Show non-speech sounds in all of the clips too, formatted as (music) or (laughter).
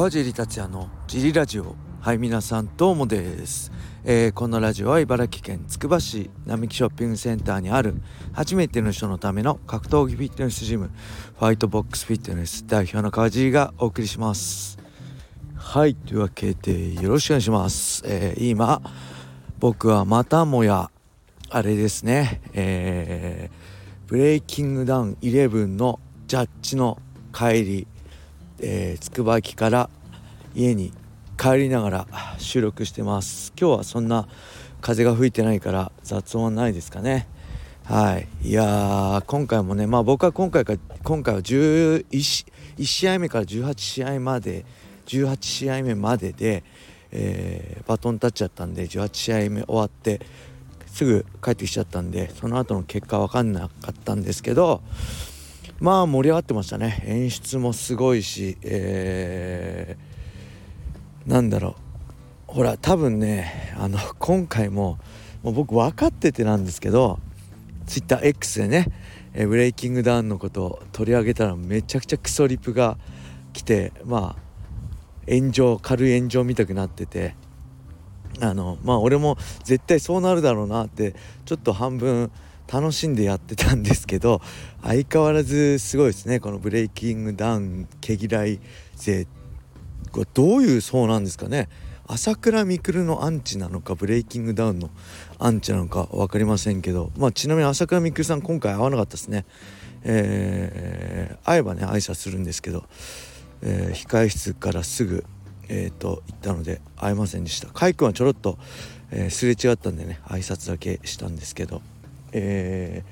川尻達也のジリラジオ。はい皆さんどうもです、えー、このラジオは茨城県つくば市並木ショッピングセンターにある初めての人のための格闘技フィットネスジムファイトボックスフィットネス代表の川尻がお送りします。はいというわけでよろしくお願いします、えー、今僕はまたもやあれですねえー、ブレイキングダウン11のジャッジの帰りえー、つくば駅から家に帰りながら収録してます。今日はそんな風が吹いてないから雑音はないですかね。はい。いや今回もねまあ僕は今回か今回は11試合目から18試合まで18試合目までで、えー、バトンタッチだったんで18試合目終わってすぐ帰ってきちゃったんでその後の結果分かんなかったんですけどまあ盛り上がってましたね。演出もすごいし、えー、なんだろう。ほら多分ねあの (laughs) 今回ももう僕分かっててなんですけど TwitterX でね、えブレイキングダウンのことを取り上げたらめちゃくちゃクソリプが来てまあ炎上軽い炎上見たくなっててあのまあ俺も絶対そうなるだろうなってちょっと半分楽しんでやってたんですけど相変わらずすごいですねこのブレイキングダウン毛嫌い勢これどういう層なんですかね？朝倉未来のアンチなのかブレイキングダウンのアンチなのか分かりませんけど、まあ、ちなみに朝倉未来さん今回会わなかったですね、えー、会えばね挨拶するんですけど、えー、控室からすぐ、えーと、行ったので会えませんでした。海君はちょろっと、えー、すれ違ったんでね挨拶だけしたんですけどえ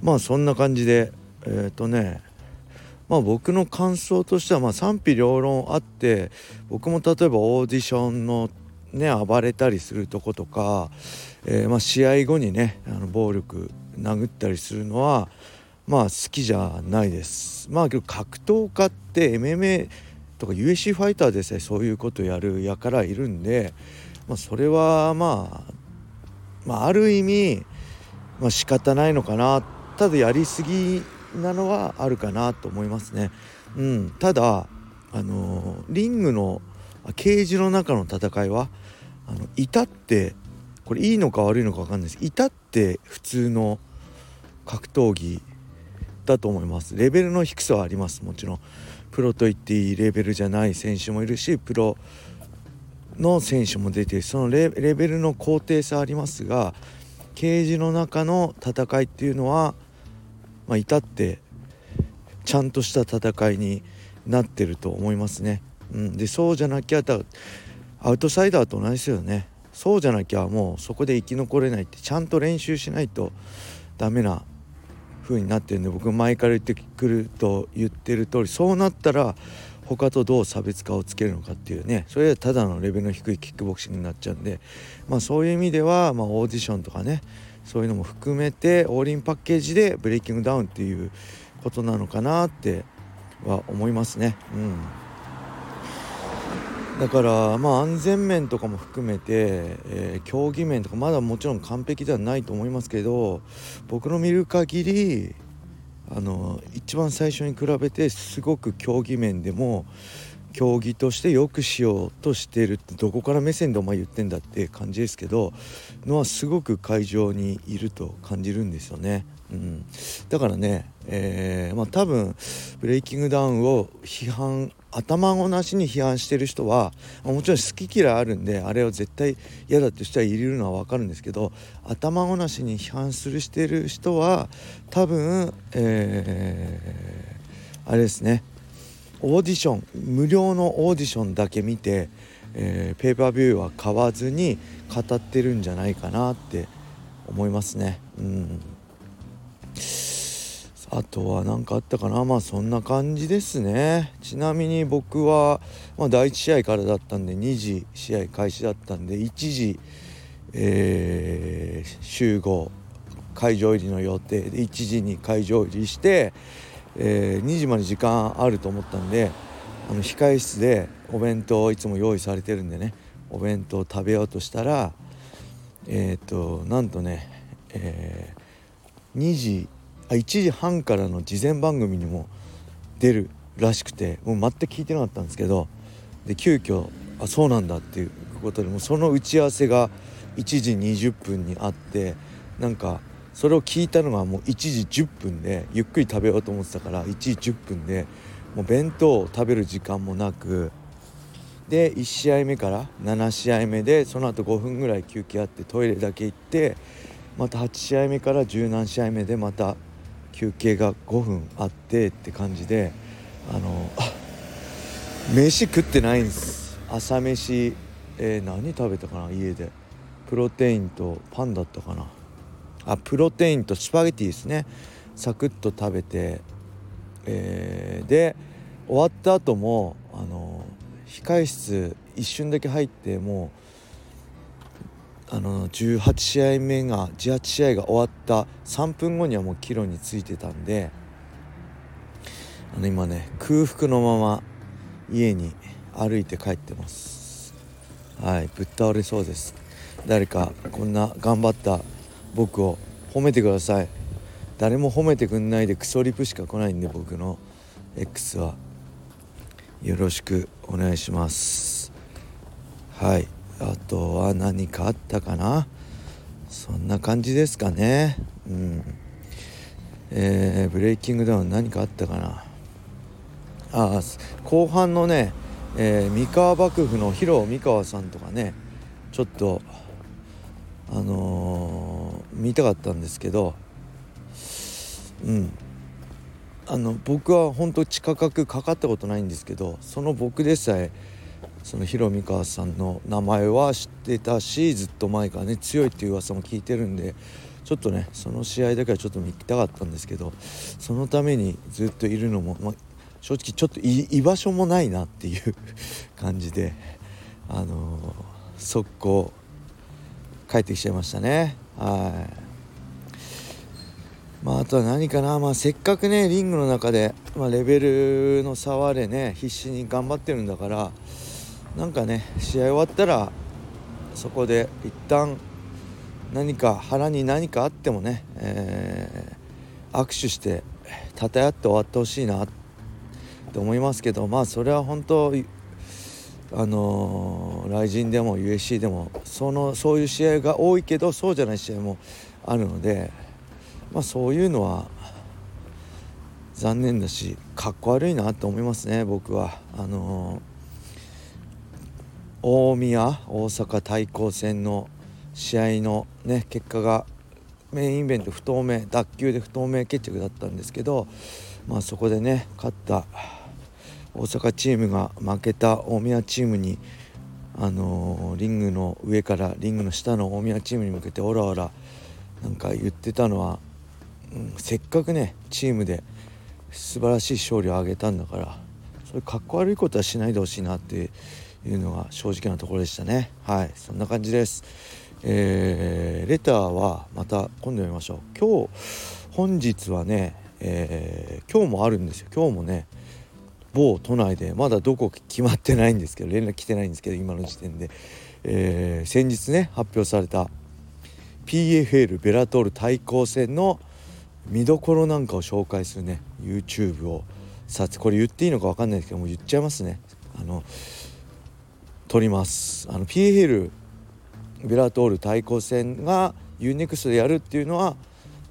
ー、まあそんな感じでえっ、とねまあ僕の感想としてはまあ賛否両論あって僕も例えばオーディションのね暴れたりするとことか、えー、まあ試合後にねあの暴力殴ったりするのはまあ好きじゃないです。まあけど格闘家って MMA とか USC ファイターでさえそういうことやるやからいるんで、まあ、それはまあまあある意味まあ仕方ないのかな。ただやりすぎなのはあるかなと思いますね。うん、ただあのリングのケージの中の戦いはあの至ってこれいいのか悪いのか分かんないです。至って普通の格闘技だと思います。レベルの低さはあります。もちろん。プロと言っていいレベルじゃない選手もいるしプロの選手も出てそのレベルの高低差ありますがケージの中の戦いっていうのは、まあ、至ってちゃんとした戦いになってると思いますね。うん、でそうじゃなきゃアウトサイダーと同じですよね。そうじゃなきゃもうそこで生き残れないってちゃんと練習しないとダメな風になってるんで僕前から言ってくると言ってる通りそうなったら他とどう差別化をつけるのかっていうねそれはただのレベルの低いキックボクシングになっちゃうんで、まあ、そういう意味では、まあ、オーディションとかねそういうのも含めてオーリンパッケージでブレイキングダウンっていうことなのかなっては思いますね。うんだからまあ安全面とかも含めて、えー、競技面とかまだもちろん完璧ではないと思いますけど僕の見る限りあの一番最初に比べてすごく競技面でも競技としてよくしようとしてるってどこから目線でお前言ってんだって感じですけどのはすごく会場にいると感じるんですよね。うん、だからね、えー、まあ、多分ブレイキングダウンを批判頭ごなしに批判してる人はもちろん好き嫌いあるんであれを絶対嫌だって人はいるのは分かるんですけど頭ごなしに批判するしてる人は多分、えー、あれですねオーディション無料のオーディションだけ見て、えー、ペーパービューは買わずに語ってるんじゃないかなって思いますね。うん。あとは何かあったかな？まあそんな感じですね。ちなみに僕は、まあ、第1試合からだったんで2時試合開始だったんで1時、えー、集合会場入りの予定で1時に会場入りして、えー、2時まで時間あると思ったんであの控室でお弁当いつも用意されてるんでねお弁当食べようとしたらえっ、となんとね、えー、2時あ1時半からの事前番組にも出るらしくてもう全く聞いてなかったんですけどで急遽あそうなんだっていうことでもその打ち合わせが1時20分にあってなんかそれを聞いたのがもう1時10分でゆっくり食べようと思ってたから1時10分でもう弁当を食べる時間もなくで1試合目から7試合目でその後5分ぐらい休憩あってトイレだけ行ってまた8試合目から10何試合目でまた休憩が5分あってって感じであの飯食ってないんです。朝飯、えー、何食べたかな家で。プロテインとパンだったかな。あプロテインとスパゲティですね。サクッと食べて、えー、で終わった後もあの控え室一瞬だけ入ってもうあの18試合目が18試合が終わった3分後にはもう帰路についてたんであの今ね空腹のまま家に歩いて帰ってます。はいぶっ倒れそうです。誰かこんな頑張った僕を。褒めてください。誰も褒めてくんないでクソリプしか来ないんで僕の。X は。よろしくお願いします。はい。あとは何かあったかな？そんな感じですかね。うん。えー、ブレイキングダウン何かあったかな？あ後半のね、えー、三河幕府の広三河さんとかねちょっとあのー、見たかったんですけどうん。あの僕は本当地下格かかったことないんですけどその僕でさえそのヒロミカさんの名前は知ってたしずっと前からね強いっていう噂も聞いてるんでちょっとねその試合だけはちょっと見たかったんですけどそのためにずっといるのも、ま、正直ちょっと居場所もないなっていう (laughs) 感じであのー、速攻帰ってきちゃいましたね。はい。まあ、あとは何かな、まあ、せっかくねリングの中で、まあ、レベルの差はでね必死に頑張ってるんだからなんかね試合終わったらそこで一旦何か腹に何かあってもね、えー、握手してたたえ合って終わってほしいなって思いますけどまあそれは本当あのー、ライジンでも USC でもそのそういう試合が多いけどそうじゃない試合もあるので。まあ、そういうのは残念だしかっこ悪いなと思いますね僕はあのー、大宮大阪対抗戦の試合のね結果がメインイベント不透明脱臼で不透明決着だったんですけど、まあ、そこでね勝った大阪チームが負けた大宮チームにあのー、リングの上からリングの下の大宮チームに向けてオラオラなんか言ってたのはうん、せっかくねチームで素晴らしい勝利を挙げたんだからそういうかっこ悪いことはしないでほしいなっていうのが正直なところでしたね。はいそんな感じです。えー、レターはまた今度読みましょう。今日本日はね、えー、今日もあるんですよ。今日もね某都内でまだどこ決まってないんですけど連絡来てないんですけど今の時点で、えー、先日ね発表された PFL ベラトール対抗戦の見どころなんかを紹介するね YouTube をさこれ言っていいのか分かんないですけどもう言っちゃいますね。あの撮ります。あの PFL ベラトール対抗戦が UNEXT でやるっていうのは、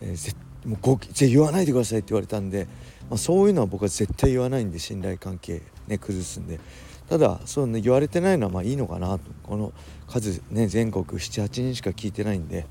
えー、もうごじゃ言わないでくださいって言われたんで、まあ、そういうのは僕は絶対言わないんで信頼関係ね崩すんで。ただそう、ね、言われてないのはまあいいのかなと。この数ね全国78人しか聞いてないんで、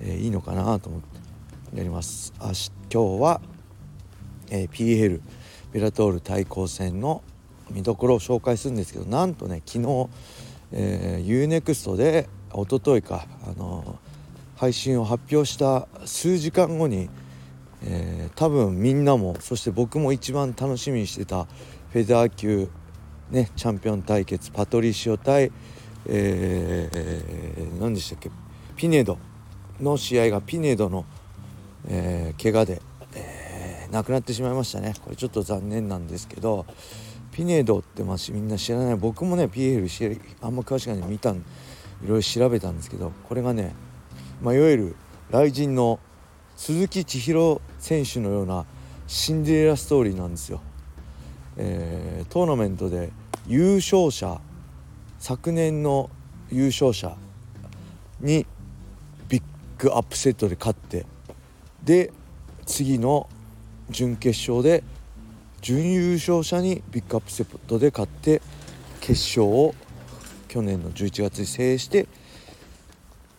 えー、いいのかなと思ってやります。明日今日は、えー、PL ベラトール対抗戦の見どころを紹介するんですけどなんとね昨日、えー、UNEXT でおとといか、あのー、配信を発表した数時間後に、えー、多分みんなもそして僕も一番楽しみにしてたフェザー級、ね、チャンピオン対決パトリシオ対、えー、何でしたっけピネドの試合がピネドのえー、怪我で、えー、亡くなってしまいましたね。これちょっと残念なんですけどピネドってまあみんな知らない。僕もね PL あんま詳しくない見たんいろいろ調べたんですけどこれがね、まあ、いわゆる雷神の鈴木千尋選手のようなシンデレラストーリーなんですよ。えー、トーナメントで優勝者昨年の優勝者にビッグアップセットで勝ってで次の準決勝で準優勝者にビッグアップセットで勝って決勝を去年の11月に制して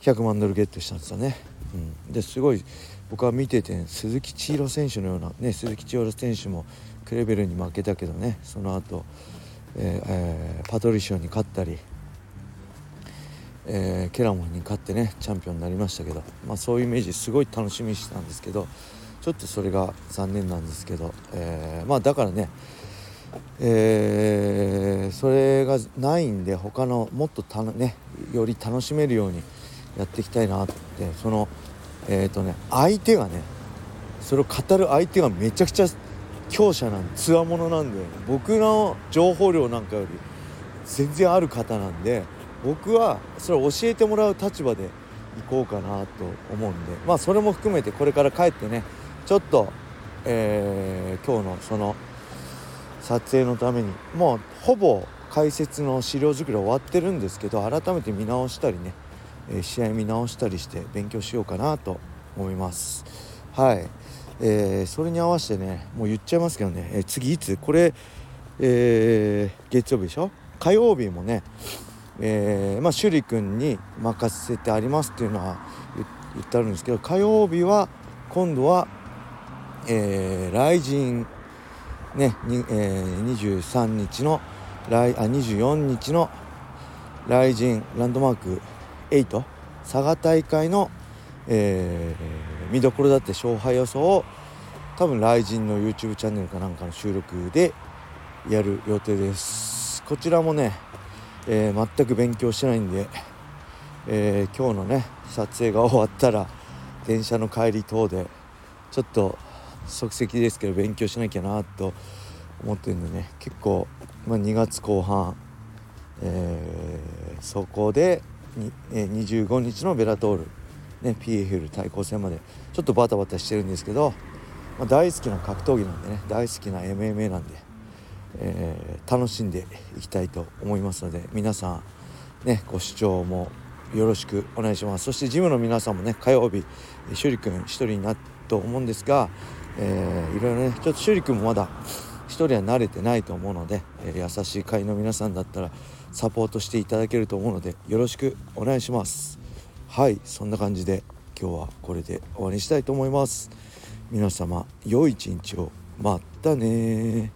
100万ドルゲットしたんですよね。うん、ですごい僕は見てて、鈴木千尋選手のような、ね、鈴木千尋選手もクレベルに負けたけどねその後、えーえー、パトリシオに勝ったり、えー、ケラモンに勝ってねチャンピオンになりましたけど、まあ、そういうイメージすごい楽しみにしてたんですけどちょっとそれが残念なんですけど、えー、まあだからねえー、それがないんで他のもっとたねより楽しめるようにやっていきたいなってそのえっ、ー、とね相手がねそれを語る相手がめちゃくちゃ強者なんでつわものなんで僕の情報量なんかより全然ある方なんで僕はそれを教えてもらう立場で行こうかなと思うんで。まあそれも含めてこれから帰ってねちょっと、えー、今日のその撮影のためにもうほぼ解説の資料作り終わってるんですけど改めて見直したりね、え、試合見直したりして勉強しようかなと思います。はい、えー、それに合わせてねもう言っちゃいますけどね、えー、次いつ？これ、えー、月曜日でしょ？火曜日もねえー、まあ趣里君に任せてありますっていうのは言ってあるんですけど火曜日は今度は、えー、雷神ねに、えー、23日の来あ24日の雷神ランドマーク8佐賀大会の、えー、見どころだって勝敗予想を多分雷神の YouTube チャンネルかなんかの収録でやる予定です。こちらもね、えー、全く勉強してないんで、えー、今日のね撮影が終わったら電車の帰り等でちょっと即席ですけど勉強しなきゃなと思ってるんでね結構、まあ、2月後半、えー、そこで、えー、25日のベラトール、ね、PFL 対抗戦までちょっとバタバタしてるんですけど、まあ、大好きな格闘技なんでね大好きな MMA なんで、えー、楽しんでいきたいと思いますので皆さんねご視聴もよろしくお願いします。そしてジムの皆さんもね火曜日趣里君1人になると思うんですが、えー、いろいろねちょっと趣里君もまだ1人は慣れてないと思うので、えー、優しい会の皆さんだったらサポートしていただけると思うのでよろしくお願いします。はいそんな感じで今日はこれで終わりにしたいと思います。皆様良い一日を。またね